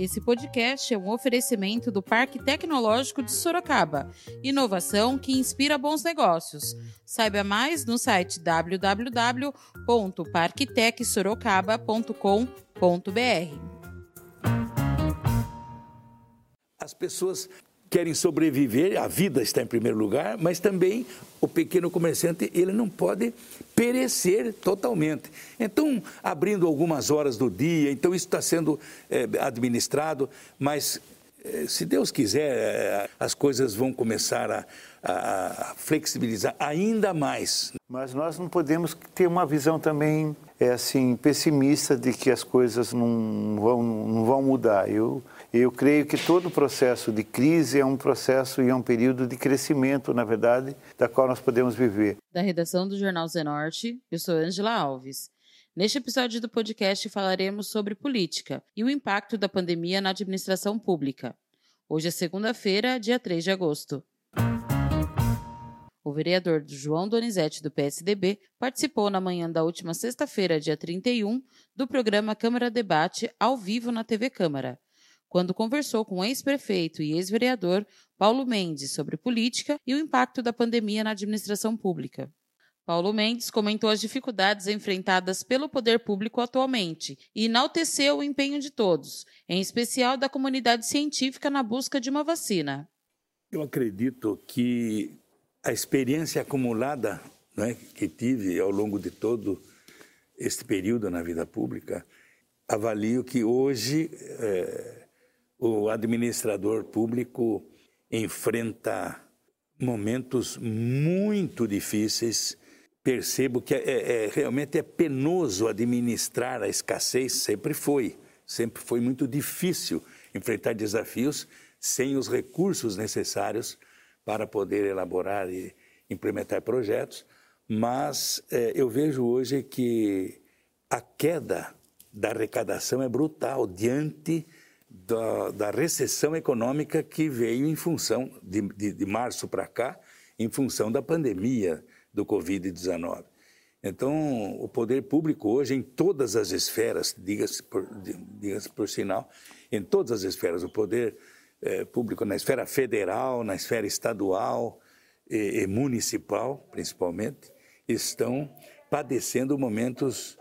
Esse podcast é um oferecimento do Parque Tecnológico de Sorocaba. Inovação que inspira bons negócios. Saiba mais no site www.parktecsorocaba.com.br. As pessoas querem sobreviver, a vida está em primeiro lugar, mas também o pequeno comerciante ele não pode perecer totalmente. Então, abrindo algumas horas do dia, então isso está sendo é, administrado, mas é, se Deus quiser, é, as coisas vão começar a, a, flexibilizar ainda mais. Mas nós não podemos ter uma visão também é assim pessimista de que as coisas não vão, não vão mudar. Eu eu creio que todo processo de crise é um processo e é um período de crescimento, na verdade, da qual nós podemos viver. Da redação do Jornal Zenorte, eu sou Angela Alves. Neste episódio do podcast falaremos sobre política e o impacto da pandemia na administração pública. Hoje é segunda-feira, dia 3 de agosto. O vereador João Donizete, do PSDB, participou na manhã da última sexta-feira, dia 31, do programa Câmara Debate ao vivo na TV Câmara quando conversou com o ex-prefeito e ex-vereador Paulo Mendes sobre política e o impacto da pandemia na administração pública. Paulo Mendes comentou as dificuldades enfrentadas pelo poder público atualmente e enalteceu o empenho de todos, em especial da comunidade científica na busca de uma vacina. Eu acredito que a experiência acumulada né, que tive ao longo de todo este período na vida pública, avalio que hoje é, o administrador público enfrenta momentos muito difíceis. Percebo que é, é, é, realmente é penoso administrar a escassez, sempre foi. Sempre foi muito difícil enfrentar desafios sem os recursos necessários para poder elaborar e implementar projetos. Mas é, eu vejo hoje que a queda da arrecadação é brutal diante da, da recessão econômica que veio em função, de, de, de março para cá, em função da pandemia do Covid-19. Então, o poder público hoje, em todas as esferas, diga-se por, diga por sinal, em todas as esferas, o poder eh, público na esfera federal, na esfera estadual e, e municipal, principalmente, estão padecendo momentos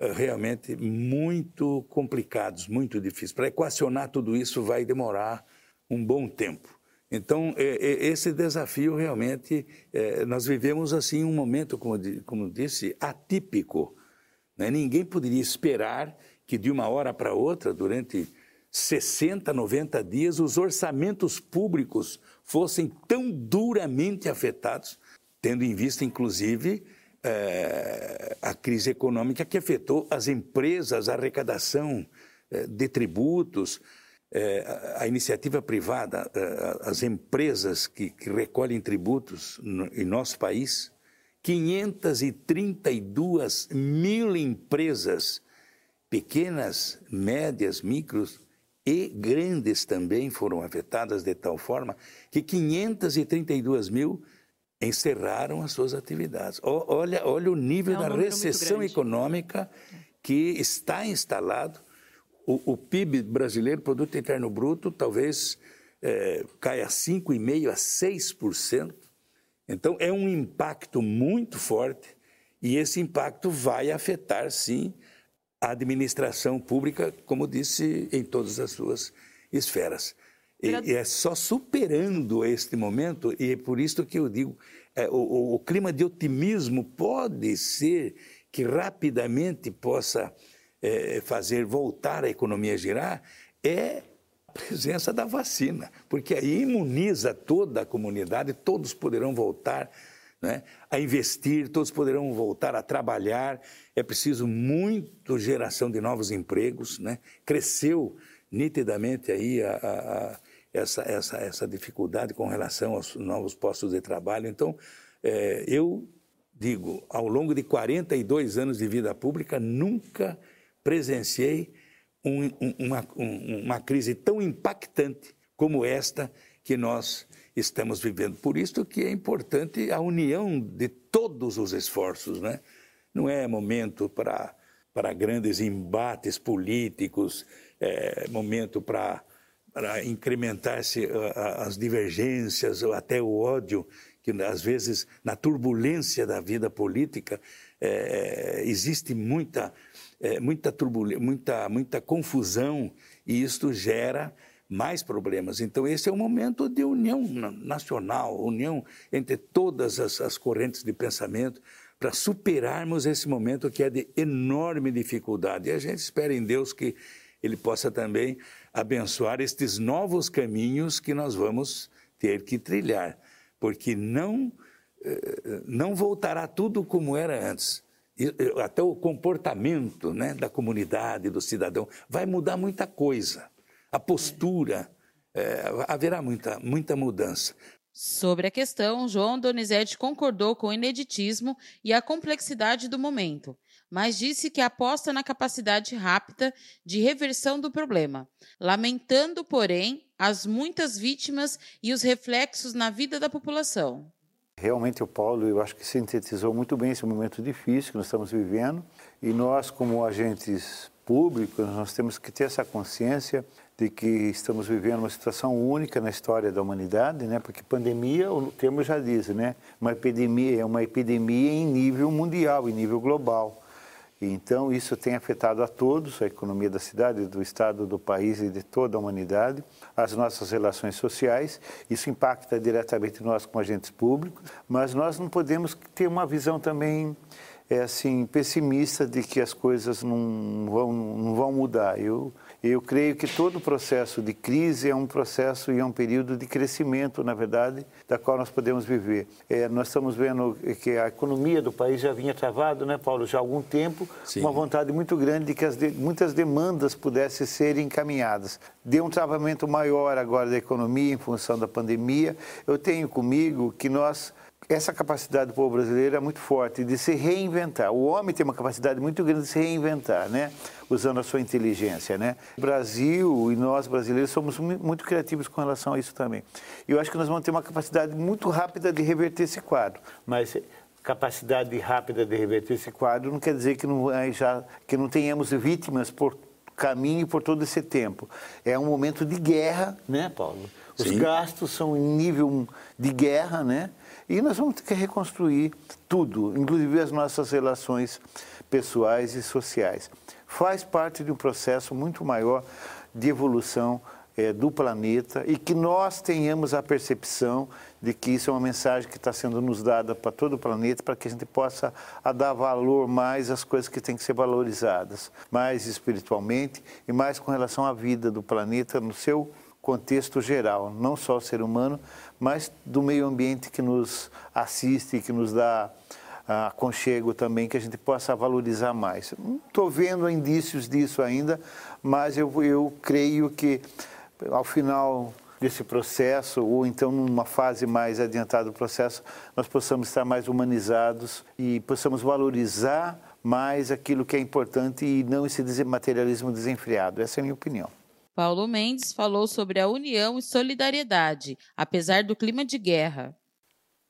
realmente muito complicados, muito difíceis. Para equacionar tudo isso vai demorar um bom tempo. Então, esse desafio realmente, eh, nós vivemos assim um momento, como disse, atípico. Né? Ninguém poderia esperar que de uma hora para outra, durante 60, 90 dias, os orçamentos públicos fossem tão duramente afetados, tendo em vista, inclusive, é, a crise econômica que afetou as empresas, a arrecadação é, de tributos, é, a, iniciativa privada, as empresas que, que recolhem tributos no, em nosso país, 532 mil empresas, pequenas, médias, micros e grandes também foram afetadas de tal forma que 532 mil encerraram as suas atividades. Olha, olha o nível é um da recessão econômica que está instalado. O, o, PIB brasileiro, Produto Interno Bruto, talvez é, caia 5,5% a 6%. Então, é um impacto muito forte e esse impacto vai afetar, sim, a administração pública, como disse, em todas as suas esferas. E, é só superando este momento, e é por isso que eu digo, é, o, o, clima de otimismo pode ser que rapidamente possa é, fazer voltar a economia a girar, é a presença da vacina, porque aí imuniza toda a comunidade, todos poderão voltar né, a investir, todos poderão voltar a trabalhar. É preciso muito geração de novos empregos, né? Cresceu nitidamente aí a, a essa, essa, essa dificuldade com relação aos novos postos de trabalho. Então, é, eu digo, ao longo de 42 anos de vida pública, nunca presenciei um, um, uma, um, uma crise tão impactante como esta que nós estamos vivendo. Por isso que é importante a união de todos os esforços, né? Não é momento para para grandes embates políticos, é, momento para para incrementar-se as divergências ou até o ódio que às vezes na turbulência da vida política é, existe muita é, muita turbulência, muita muita confusão e isto gera mais problemas. Então, esse é um momento de união nacional, união entre todas as, as correntes de pensamento, para superarmos esse momento que é de enorme dificuldade. E a gente espera em Deus que Ele possa também abençoar estes novos caminhos que nós vamos ter que trilhar, porque não, eh, não voltará tudo como era antes. Até o comportamento né, da comunidade, do cidadão, vai mudar muita coisa a postura, é, haverá muita, muita mudança. Sobre a questão, João Donizete concordou com o ineditismo e a complexidade do momento, mas disse que aposta na capacidade rápida de reversão do problema, lamentando, porém, as muitas vítimas e os reflexos na vida da população. Realmente o Paulo, eu acho que sintetizou muito bem esse momento difícil que nós estamos vivendo e nós, como agentes públicos, nós temos que ter essa consciência de que estamos vivendo uma situação única na história da humanidade, né? Porque pandemia, o termo já diz, né? Uma epidemia é uma epidemia em nível mundial, em nível global. Então isso tem afetado a todos, a economia da cidade, do estado, do país e de toda a humanidade, as nossas relações sociais. Isso impacta diretamente nós como agentes públicos, mas nós não podemos ter uma visão também é assim pessimista de que as coisas não vão não vão mudar. Eu eu creio que todo o processo de crise é um processo e é um período de crescimento, na verdade, da qual nós podemos viver. É, nós estamos vendo que a economia do país já vinha travado, né, Paulo, já há algum tempo, Sim. uma vontade muito grande de que as de, muitas demandas pudessem ser encaminhadas. Deu um travamento maior agora da economia em função da pandemia. Eu tenho comigo que nós essa capacidade do povo brasileiro é muito forte de se reinventar. O homem tem uma capacidade muito grande de se reinventar, né? Usando a sua inteligência, né? O Brasil e nós brasileiros somos muito criativos com relação a isso também. E eu acho que nós vamos ter uma capacidade muito rápida de reverter esse quadro. Mas capacidade rápida de reverter esse quadro não quer dizer que não, já, que não tenhamos vítimas por caminho por todo esse tempo. É um momento de guerra, né, Paulo? Os Sim. gastos são em nível de guerra, né? E nós vamos ter que reconstruir tudo, inclusive as nossas relações pessoais e sociais. Faz parte de um processo muito maior de evolução é, do planeta e que nós tenhamos a percepção de que isso é uma mensagem que está sendo nos dada para todo o planeta, para que a gente possa a dar valor mais às coisas que têm que ser valorizadas, mais espiritualmente e mais com relação à vida do planeta no seu contexto geral, não só o ser humano, mas do meio ambiente que nos assiste, que nos dá ah, aconchego também, que a gente possa valorizar mais. Estou vendo indícios disso ainda, mas eu, eu creio que ao final desse processo, ou então numa fase mais adiantada do processo, nós possamos estar mais humanizados e possamos valorizar mais aquilo que é importante e não esse materialismo desenfreado. Essa é a minha opinião. Paulo Mendes falou sobre a união e solidariedade, apesar do clima de guerra.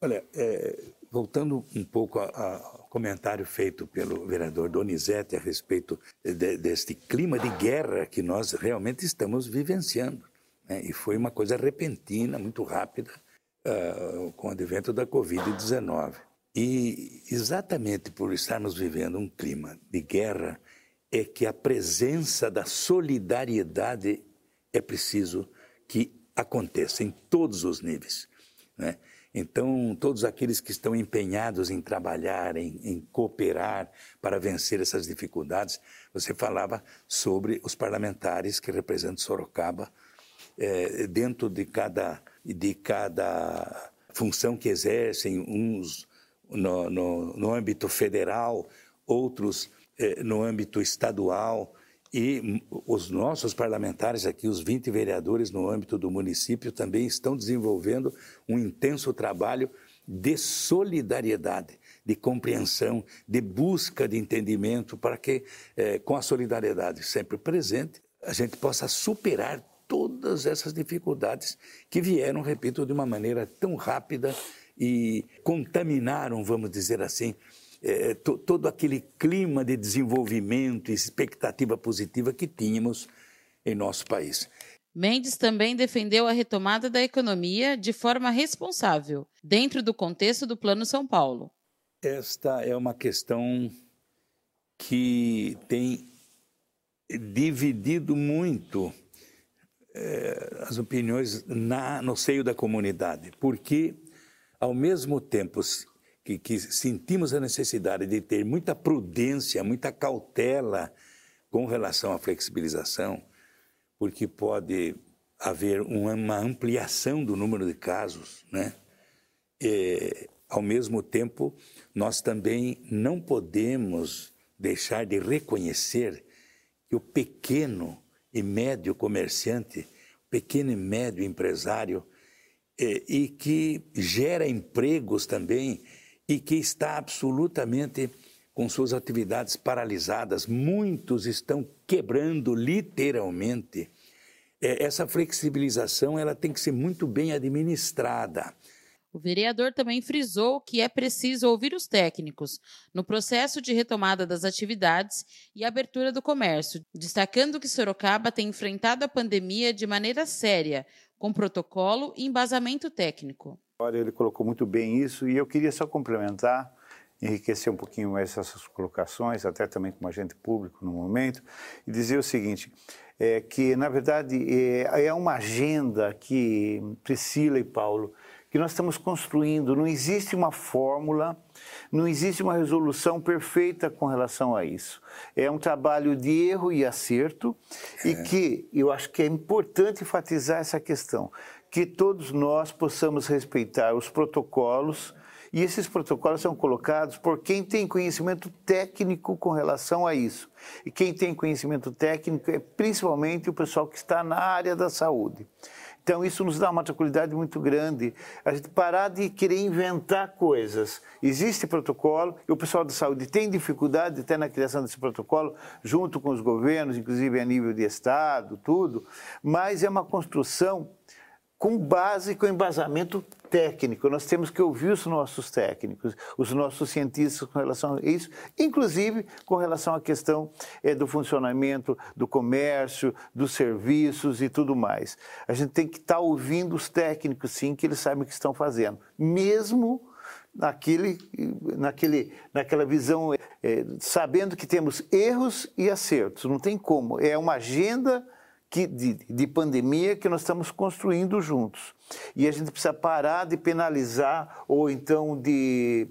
Olha, é, voltando um pouco ao comentário feito pelo vereador Donizete a respeito de, deste clima de guerra que nós realmente estamos vivenciando. Né? E foi uma coisa repentina, muito rápida, uh, com o advento da Covid-19. E exatamente por estarmos vivendo um clima de guerra, é que a presença da solidariedade é preciso que aconteça em todos os níveis. Né? Então, todos aqueles que estão empenhados em trabalhar, em, em, cooperar para vencer essas dificuldades, você falava sobre os parlamentares que representam Sorocaba, é, dentro de cada, de cada função que exercem, uns no, no, no âmbito federal, outros no âmbito estadual e os nossos parlamentares aqui, os 20 vereadores no âmbito do município, também estão desenvolvendo um intenso trabalho de solidariedade, de compreensão, de busca de entendimento, para que, eh, com a solidariedade sempre presente, a gente possa superar todas essas dificuldades que vieram, repito, de uma maneira tão rápida e contaminaram, vamos dizer assim, é, to, todo aquele clima de desenvolvimento e expectativa positiva que tínhamos em nosso país. Mendes também defendeu a retomada da economia de forma responsável, dentro do contexto do Plano São Paulo. Esta é uma questão que tem dividido muito é, as opiniões na, no seio da comunidade, porque, ao mesmo tempo que, que sentimos a necessidade de ter muita prudência, muita cautela com relação à flexibilização, porque pode haver uma ampliação do número de casos, né? É, ao mesmo tempo, nós também não podemos deixar de reconhecer que o pequeno e médio comerciante, pequeno e médio empresário, é, e que gera empregos também e que está absolutamente com suas atividades paralisadas. Muitos estão quebrando literalmente. É, essa flexibilização ela tem que ser muito bem administrada. O vereador também frisou que é preciso ouvir os técnicos no processo de retomada das atividades e abertura do comércio, destacando que Sorocaba tem enfrentado a pandemia de maneira séria, com protocolo e embasamento técnico. Ele colocou muito bem isso e eu queria só complementar, enriquecer um pouquinho essas colocações, até também como agente público no momento, e dizer o seguinte: é que, na verdade, é, é uma agenda que Priscila e Paulo que nós estamos construindo. Não existe uma fórmula, não existe uma resolução perfeita com relação a isso. É um trabalho de erro e acerto é. e que eu acho que é importante enfatizar essa questão, que todos nós possamos respeitar os protocolos e esses protocolos são colocados por quem tem conhecimento técnico com relação a isso. E quem tem conhecimento técnico é principalmente o pessoal que está na área da saúde. Então, isso nos dá uma tranquilidade muito grande. A gente parar de querer inventar coisas. Existe protocolo e o pessoal da saúde tem dificuldade até na criação desse protocolo, junto com os governos, inclusive a nível de Estado, tudo, mas é uma construção com base, com embasamento técnico. Nós temos que ouvir os nossos técnicos, os nossos cientistas com relação a isso, inclusive com relação à questão é, do funcionamento do comércio, dos serviços e tudo mais. A gente tem que estar tá ouvindo os técnicos, sim, que eles sabem o que estão fazendo, mesmo naquele, naquele, naquela visão, é, sabendo que temos erros e acertos. Não tem como. É uma agenda que, de, de pandemia que nós estamos construindo juntos. E a gente precisa parar de penalizar ou então de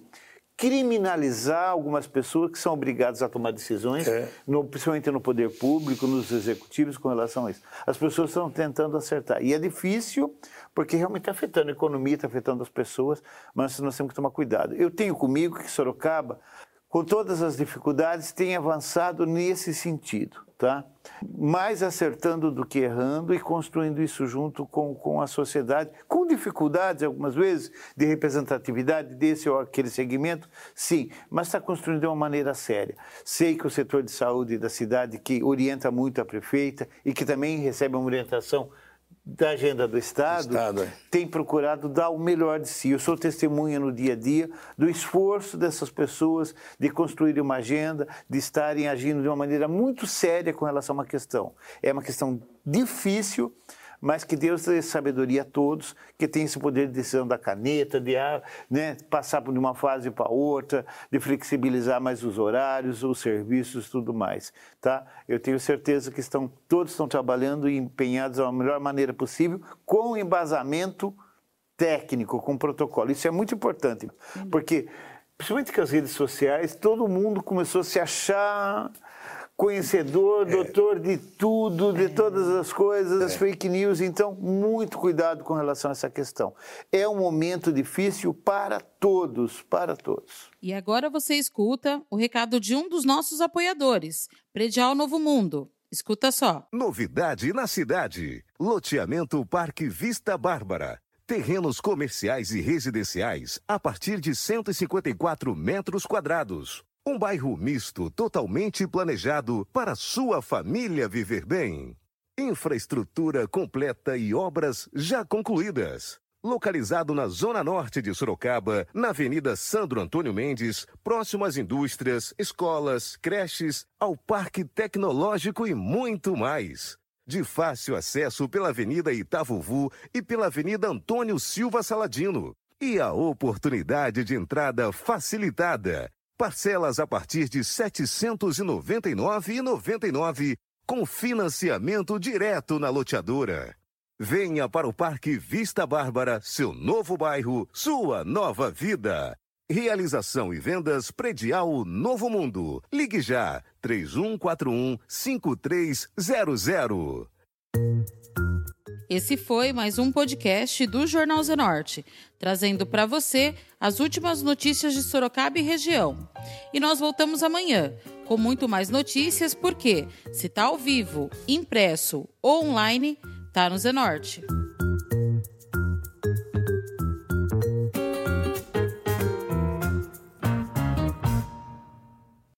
criminalizar algumas pessoas que são obrigadas a tomar decisões, é. no, principalmente no poder público, nos executivos, com relação a isso. As pessoas estão tentando acertar. E é difícil, porque realmente está afetando a economia, está afetando as pessoas, mas nós temos que tomar cuidado. Eu tenho comigo que Sorocaba, com todas as dificuldades, tem avançado nesse sentido tá? mais acertando do que errando e construindo isso junto com, com a sociedade, com dificuldades algumas vezes de representatividade desse ou aquele segmento, sim, mas está construindo de uma maneira séria. Sei que o setor de saúde da cidade, que orienta muito a prefeita e que também recebe uma orientação da agenda do Estado, Estado é. tem procurado dar o melhor de si. Eu sou testemunha no dia a dia do esforço dessas pessoas de construir uma agenda, de estarem agindo de uma maneira muito séria com relação a uma questão. É uma questão difícil, mas que Deus dê sabedoria a todos, que tem esse poder de decisão da caneta, de ah, né, passar de uma fase para outra, de flexibilizar mais os horários, os serviços, tudo mais, tá? Eu tenho certeza que estão todos estão trabalhando e empenhados da melhor maneira possível, com embasamento técnico, com protocolo. Isso é muito importante, porque principalmente com as redes sociais, todo mundo começou a se achar conhecedor, é. doutor de tudo, de todas as coisas, as é. fake news. Então, muito cuidado com relação a essa questão. É um momento difícil para todos, para todos. E agora você escuta o recado de um dos nossos apoiadores, Predial Novo Mundo. Escuta só. Novidade na cidade. Loteamento Parque Vista Bárbara. Terrenos comerciais e residenciais a partir de 154 metros quadrados um bairro misto totalmente planejado para sua família viver bem. Infraestrutura completa e obras já concluídas. localizado na zona norte de Sorocaba, na Avenida Sandro Antônio Mendes, próximo às indústrias, escolas, creches, ao Parque Tecnológico e muito mais. De fácil acesso pela Avenida Itavuvu e pela Avenida Antônio Silva Saladino. E a oportunidade de entrada facilitada. Parcelas a partir de R$ 799,99 com financiamento direto na loteadora. Venha para o Parque Vista Bárbara, seu novo bairro, sua nova vida. Realização e vendas predial Novo Mundo. Ligue já 3141 5300. Esse foi mais um podcast do Jornal Zenorte, trazendo para você as últimas notícias de Sorocaba e região. E nós voltamos amanhã com muito mais notícias, porque se está ao vivo, impresso ou online, tá no Zenorte.